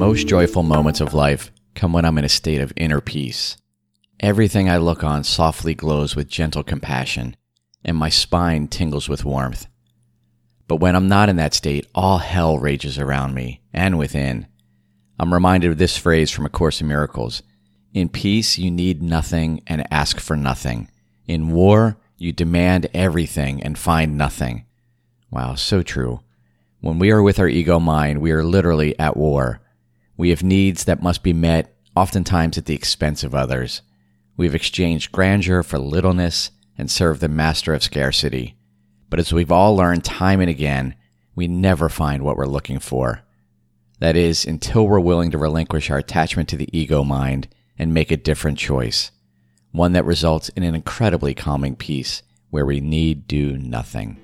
most joyful moments of life come when I'm in a state of inner peace. Everything I look on softly glows with gentle compassion, and my spine tingles with warmth. But when I'm not in that state, all hell rages around me and within. I'm reminded of this phrase from A Course in Miracles In peace, you need nothing and ask for nothing. In war, you demand everything and find nothing. Wow, so true. When we are with our ego mind, we are literally at war. We have needs that must be met, oftentimes at the expense of others. We have exchanged grandeur for littleness and served the master of scarcity. But as we've all learned time and again, we never find what we're looking for. That is, until we're willing to relinquish our attachment to the ego mind and make a different choice, one that results in an incredibly calming peace where we need do nothing.